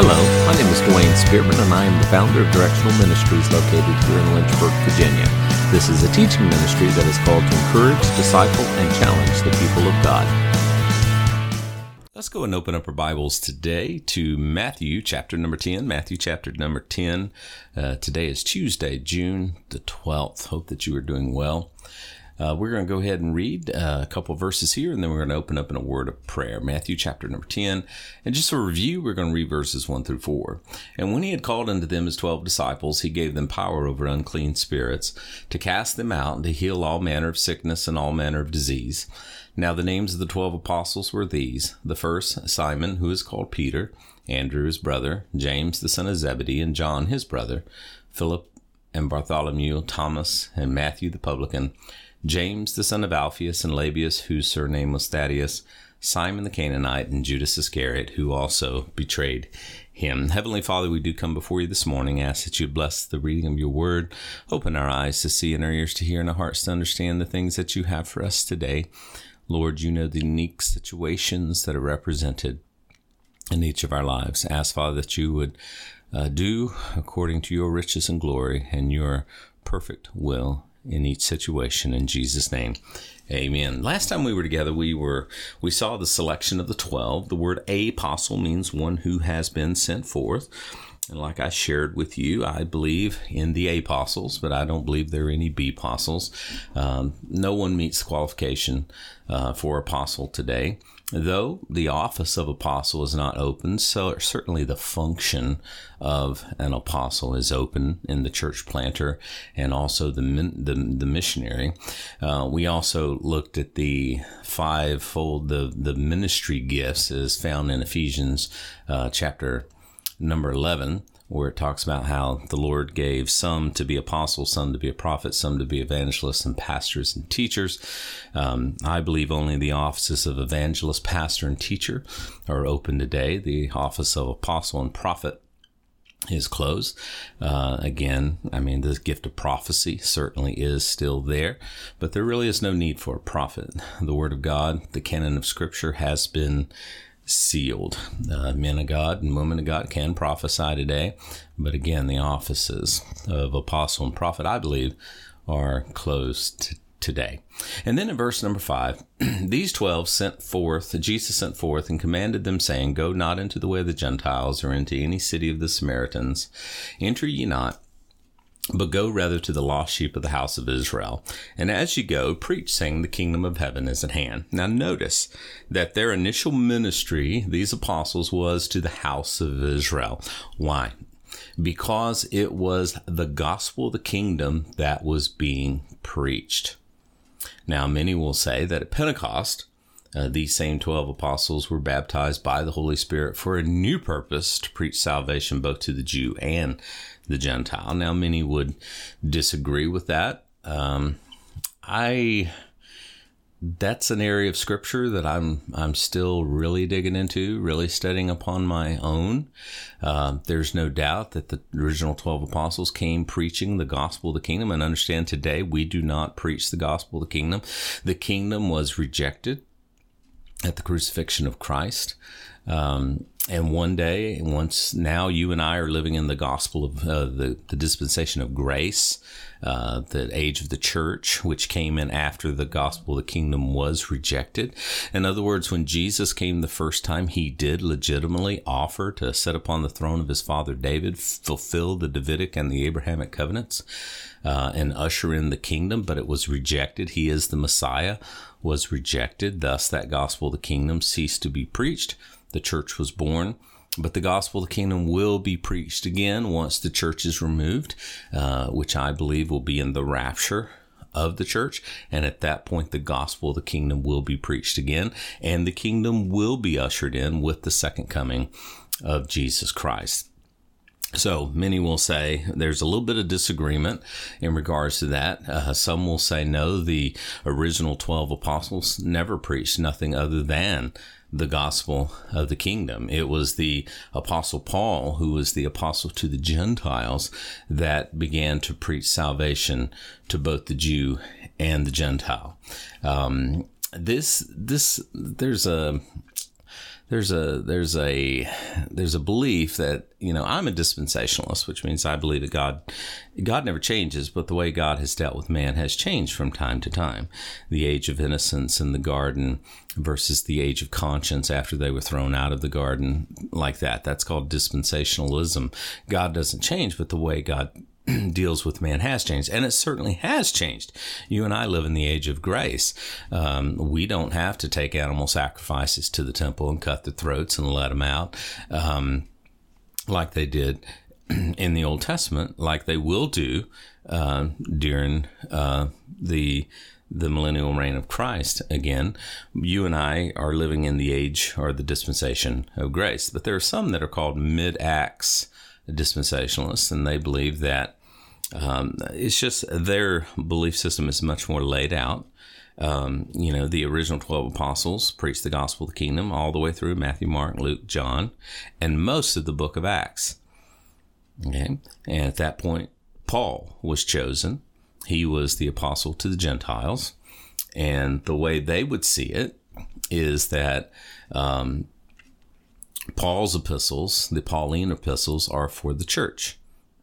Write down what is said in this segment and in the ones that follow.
Hello, my name is Dwayne Spearman, and I am the founder of Directional Ministries located here in Lynchburg, Virginia. This is a teaching ministry that is called to encourage, disciple, and challenge the people of God. Let's go and open up our Bibles today to Matthew chapter number 10. Matthew chapter number 10. Uh, today is Tuesday, June the 12th. Hope that you are doing well. Uh, we're going to go ahead and read uh, a couple verses here, and then we're going to open up in a word of prayer. Matthew chapter number 10. And just for review, we're going to read verses 1 through 4. And when he had called unto them his twelve disciples, he gave them power over unclean spirits, to cast them out, and to heal all manner of sickness and all manner of disease. Now the names of the twelve apostles were these the first, Simon, who is called Peter, Andrew his brother, James the son of Zebedee, and John his brother, Philip and Bartholomew, Thomas, and Matthew the publican James the son of Alphaeus and Lebbaeus, whose surname was Thaddeus, Simon the Canaanite, and Judas Iscariot, who also betrayed him. Heavenly Father, we do come before you this morning, ask that you bless the reading of your word, open our eyes to see and our ears to hear and our hearts to understand the things that you have for us today. Lord, you know the unique situations that are represented in each of our lives. Ask, Father, that you would uh, do according to your riches and glory and your perfect will in each situation in Jesus' name. Amen. Last time we were together, we were we saw the selection of the twelve. The word apostle means one who has been sent forth. And like I shared with you, I believe in the apostles, but I don't believe there are any B apostles. Um, no one meets the qualification uh, for apostle today. Though the office of apostle is not open, so certainly the function of an apostle is open in the church planter and also the the, the missionary. Uh, we also looked at the fivefold the the ministry gifts as found in Ephesians uh, chapter number eleven where it talks about how the Lord gave some to be apostles, some to be a prophet, some to be evangelists and pastors and teachers. Um, I believe only the offices of evangelist, pastor, and teacher are open today. The office of apostle and prophet is closed. Uh, again, I mean, the gift of prophecy certainly is still there, but there really is no need for a prophet. The Word of God, the canon of Scripture, has been sealed. Uh, men of God and women of God can prophesy today, but again, the offices of apostle and prophet, I believe, are closed today. And then in verse number five, these twelve sent forth, Jesus sent forth and commanded them, saying, Go not into the way of the Gentiles or into any city of the Samaritans. Enter ye not but go rather to the lost sheep of the house of Israel. And as you go, preach, saying, The kingdom of heaven is at hand. Now, notice that their initial ministry, these apostles, was to the house of Israel. Why? Because it was the gospel of the kingdom that was being preached. Now, many will say that at Pentecost, uh, these same 12 apostles were baptized by the Holy Spirit for a new purpose to preach salvation both to the Jew and the Gentile. Now, many would disagree with that. Um, I that's an area of scripture that I'm I'm still really digging into, really studying upon my own. Uh, there's no doubt that the original twelve apostles came preaching the gospel of the kingdom, and understand today we do not preach the gospel of the kingdom. The kingdom was rejected at the crucifixion of Christ. Um, and one day, once now you and I are living in the gospel of uh, the, the dispensation of grace, uh, the age of the church, which came in after the gospel of the kingdom was rejected. In other words, when Jesus came the first time, he did legitimately offer to sit upon the throne of his father David, fulfill the Davidic and the Abrahamic covenants, uh, and usher in the kingdom, but it was rejected. He is the Messiah, was rejected. Thus, that gospel of the kingdom ceased to be preached the church was born. But the gospel of the kingdom will be preached again once the church is removed, uh, which I believe will be in the rapture of the church. And at that point, the gospel of the kingdom will be preached again, and the kingdom will be ushered in with the second coming of Jesus Christ. So many will say there's a little bit of disagreement in regards to that. Uh, some will say no, the original 12 apostles never preached nothing other than the gospel of the kingdom. It was the apostle Paul, who was the apostle to the Gentiles, that began to preach salvation to both the Jew and the Gentile. Um, this, this, there's a, there's a there's a there's a belief that you know I'm a dispensationalist, which means I believe that God God never changes, but the way God has dealt with man has changed from time to time. The age of innocence in the garden versus the age of conscience after they were thrown out of the garden, like that. That's called dispensationalism. God doesn't change, but the way God deals with man has changed, and it certainly has changed. You and I live in the age of grace. Um, we don't have to take animal sacrifices to the temple and cut their throats and let them out um, like they did in the Old Testament, like they will do uh, during uh, the the millennial reign of Christ again. You and I are living in the age or the dispensation of grace, but there are some that are called mid acts dispensationalists, and they believe that um, it's just their belief system is much more laid out. Um, you know, the original 12 apostles preached the gospel of the kingdom all the way through Matthew, Mark, Luke, John, and most of the book of Acts. Okay. And at that point, Paul was chosen. He was the apostle to the Gentiles. And the way they would see it is that um, Paul's epistles, the Pauline epistles, are for the church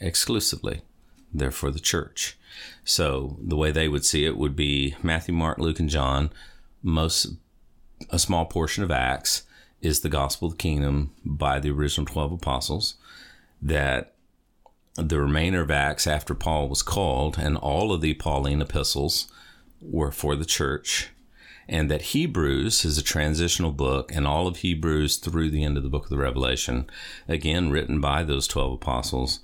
exclusively they're for the church. So the way they would see it would be Matthew, Mark, Luke, and John. Most a small portion of Acts is the gospel of the kingdom by the original twelve apostles. That the remainder of Acts after Paul was called, and all of the Pauline epistles were for the church, and that Hebrews is a transitional book, and all of Hebrews through the end of the book of the Revelation, again written by those 12 apostles,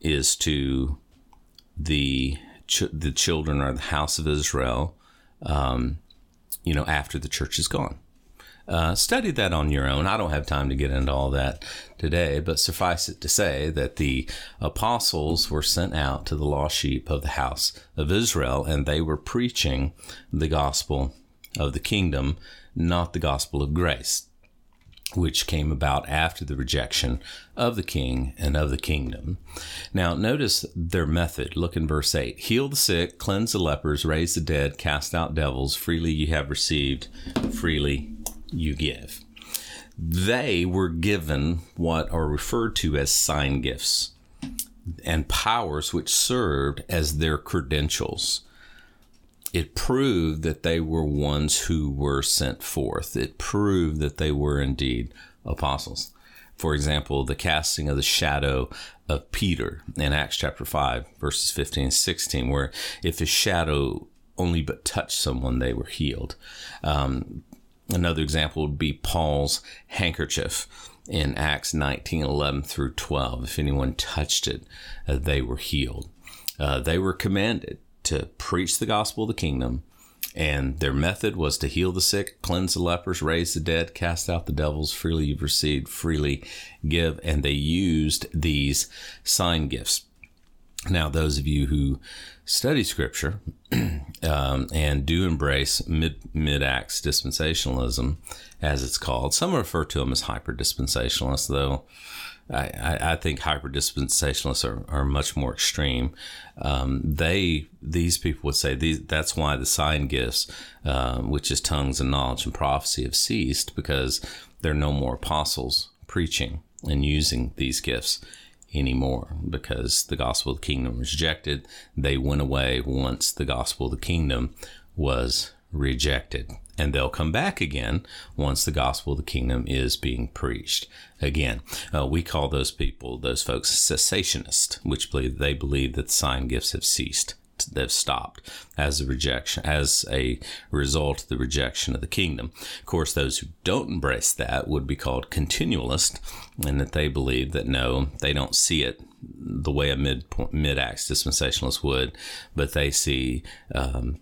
is to the ch- the children or the house of Israel, um, you know, after the church is gone. Uh, study that on your own. I don't have time to get into all that today, but suffice it to say that the apostles were sent out to the lost sheep of the house of Israel, and they were preaching the gospel of the kingdom, not the gospel of grace which came about after the rejection of the king and of the kingdom. Now, notice their method. Look in verse 8 Heal the sick, cleanse the lepers, raise the dead, cast out devils. Freely you have received, freely you give. They were given what are referred to as sign gifts and powers which served as their credentials it proved that they were ones who were sent forth. It proved that they were indeed apostles. For example, the casting of the shadow of Peter in Acts chapter 5, verses 15 and 16, where if his shadow only but touched someone, they were healed. Um, another example would be Paul's handkerchief in Acts 19 11 through 12. If anyone touched it, uh, they were healed. Uh, they were commanded to preach the gospel of the kingdom. And their method was to heal the sick, cleanse the lepers, raise the dead, cast out the devils. Freely you've received, freely give. And they used these sign gifts. Now, those of you who study scripture um, and do embrace mid acts dispensationalism, as it's called, some refer to them as hyper dispensationalists, though I, I think hyper dispensationalists are, are much more extreme. Um, they these people would say these, that's why the sign gifts, uh, which is tongues and knowledge and prophecy, have ceased because there are no more apostles preaching and using these gifts anymore because the gospel of the kingdom was rejected. They went away once the gospel of the kingdom was rejected and they'll come back again once the gospel of the kingdom is being preached again. Uh, we call those people, those folks, cessationists, which believe they believe that sign gifts have ceased. They've stopped as a rejection, as a result of the rejection of the kingdom. Of course, those who don't embrace that would be called continualist, and that they believe that no, they don't see it the way a mid mid acts dispensationalist would, but they see um,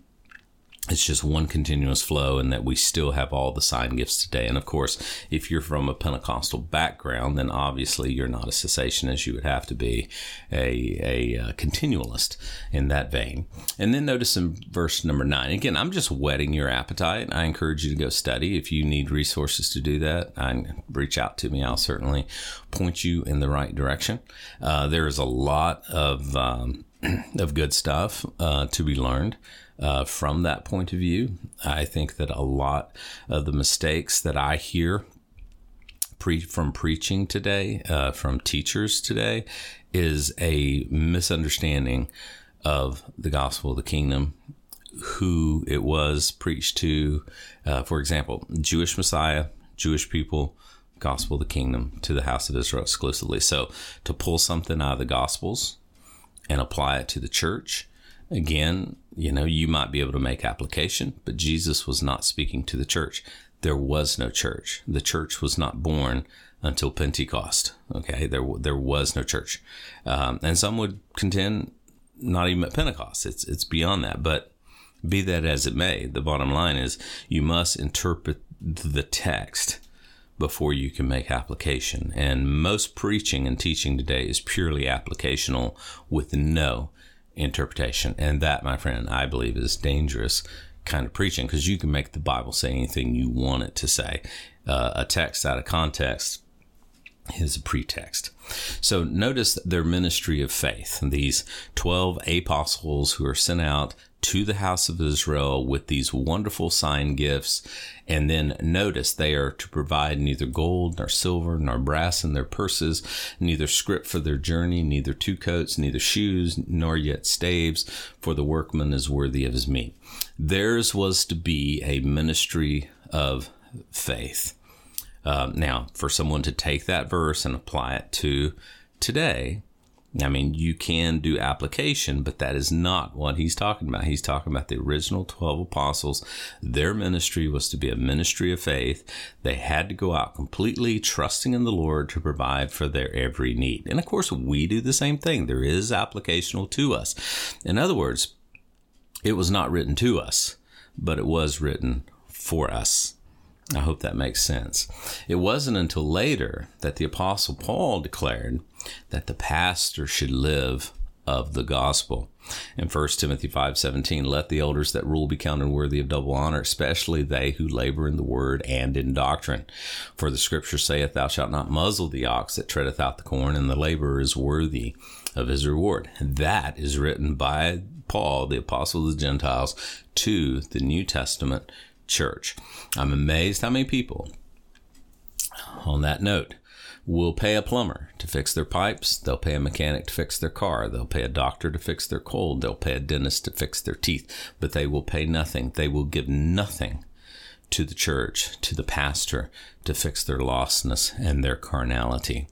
it's just one continuous flow and that we still have all the sign gifts today. And of course, if you're from a Pentecostal background, then obviously you're not a cessationist. You would have to be a, a, a continualist in that vein. And then notice in verse number nine, again, I'm just whetting your appetite. I encourage you to go study. If you need resources to do that, I reach out to me. I'll certainly point you in the right direction. Uh, there is a lot of, um, of good stuff uh, to be learned uh, from that point of view. I think that a lot of the mistakes that I hear pre- from preaching today, uh, from teachers today, is a misunderstanding of the gospel of the kingdom, who it was preached to. Uh, for example, Jewish Messiah, Jewish people, gospel of the kingdom to the house of Israel exclusively. So to pull something out of the gospels and apply it to the church, again, you know, you might be able to make application, but Jesus was not speaking to the church. There was no church. The church was not born until Pentecost. Okay, there there was no church, um, and some would contend not even at Pentecost. It's it's beyond that. But be that as it may, the bottom line is you must interpret the text before you can make application. And most preaching and teaching today is purely applicational with no interpretation. And that, my friend, I believe is dangerous kind of preaching because you can make the Bible say anything you want it to say. Uh, a text out of context is a pretext. So notice their ministry of faith. These 12 apostles who are sent out to the house of Israel with these wonderful sign gifts. And then notice they are to provide neither gold nor silver nor brass in their purses, neither scrip for their journey, neither two coats, neither shoes, nor yet staves, for the workman is worthy of his meat. Theirs was to be a ministry of faith. Um, now, for someone to take that verse and apply it to today, I mean, you can do application, but that is not what he's talking about. He's talking about the original 12 apostles. Their ministry was to be a ministry of faith. They had to go out completely trusting in the Lord to provide for their every need. And of course, we do the same thing. There is applicational to us. In other words, it was not written to us, but it was written for us. I hope that makes sense. It wasn't until later that the Apostle Paul declared that the pastor should live of the gospel. In 1 Timothy 5:17, let the elders that rule be counted worthy of double honor, especially they who labor in the word and in doctrine. For the scripture saith, Thou shalt not muzzle the ox that treadeth out the corn, and the laborer is worthy of his reward. That is written by Paul, the apostle of the Gentiles, to the New Testament church. I'm amazed how many people, on that note, will pay a plumber to fix their pipes. They'll pay a mechanic to fix their car. They'll pay a doctor to fix their cold. They'll pay a dentist to fix their teeth. But they will pay nothing. They will give nothing to the church, to the pastor, to fix their lostness and their carnality.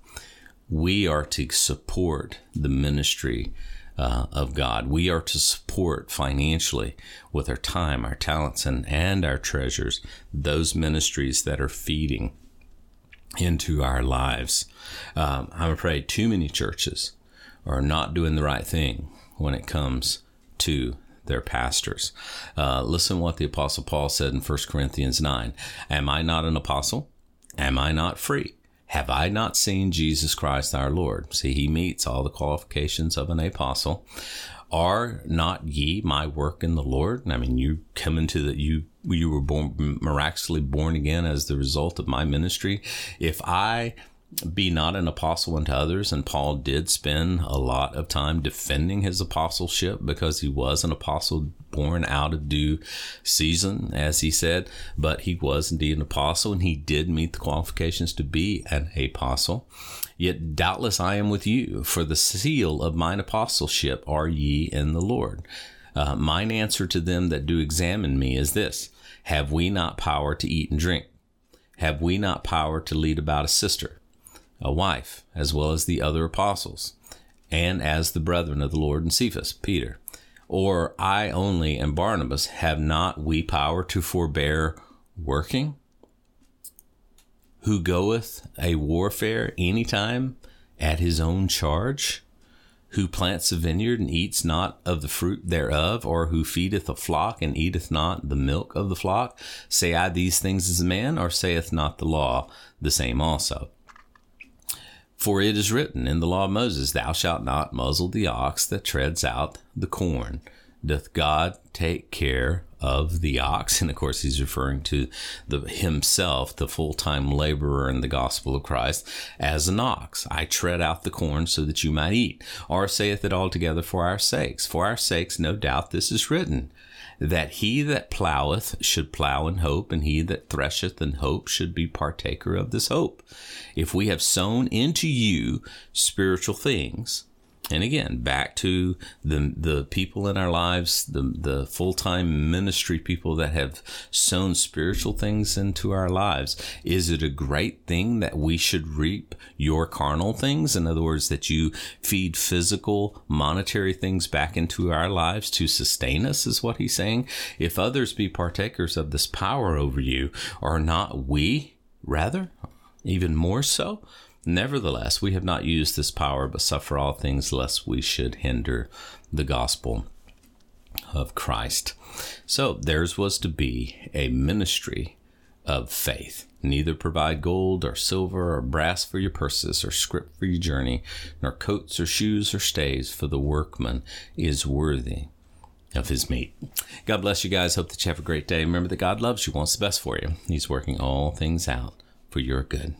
We are to support the ministry uh, of God. We are to support financially with our time, our talents, and, and our treasures those ministries that are feeding into our lives. Um, I'm afraid too many churches are not doing the right thing when it comes to their pastors. Uh, listen what the apostle Paul said in 1 Corinthians 9. Am I not an apostle? Am I not free? Have I not seen Jesus Christ our Lord? See, he meets all the qualifications of an apostle. Are not ye my work in the Lord? I mean, you come into the you you were born miraculously born again as the result of my ministry. If I be not an apostle unto others. And Paul did spend a lot of time defending his apostleship because he was an apostle born out of due season, as he said. But he was indeed an apostle and he did meet the qualifications to be an apostle. Yet doubtless I am with you, for the seal of mine apostleship are ye in the Lord. Uh, mine answer to them that do examine me is this Have we not power to eat and drink? Have we not power to lead about a sister? A wife, as well as the other apostles, and as the brethren of the Lord and Cephas, Peter. Or I only and Barnabas have not we power to forbear working? Who goeth a warfare any time at his own charge? Who plants a vineyard and eats not of the fruit thereof, or who feedeth a flock and eateth not the milk of the flock? Say I these things as a man, or saith not the law the same also? For it is written in the law of Moses, Thou shalt not muzzle the ox that treads out the corn. Doth God take care of the ox? And of course, he's referring to the, himself, the full time laborer in the gospel of Christ, as an ox. I tread out the corn so that you might eat. Or saith it altogether for our sakes. For our sakes, no doubt, this is written that he that ploweth should plow in hope, and he that thresheth in hope should be partaker of this hope. If we have sown into you spiritual things, and again, back to the the people in our lives, the the full time ministry people that have sown spiritual things into our lives. Is it a great thing that we should reap your carnal things? In other words, that you feed physical, monetary things back into our lives to sustain us, is what he's saying. If others be partakers of this power over you, are not we rather even more so? Nevertheless, we have not used this power, but suffer all things lest we should hinder the gospel of Christ. So theirs was to be a ministry of faith. Neither provide gold or silver or brass for your purses or scrip for your journey, nor coats or shoes or stays, for the workman is worthy of his meat. God bless you guys. Hope that you have a great day. Remember that God loves you, wants the best for you. He's working all things out for your good.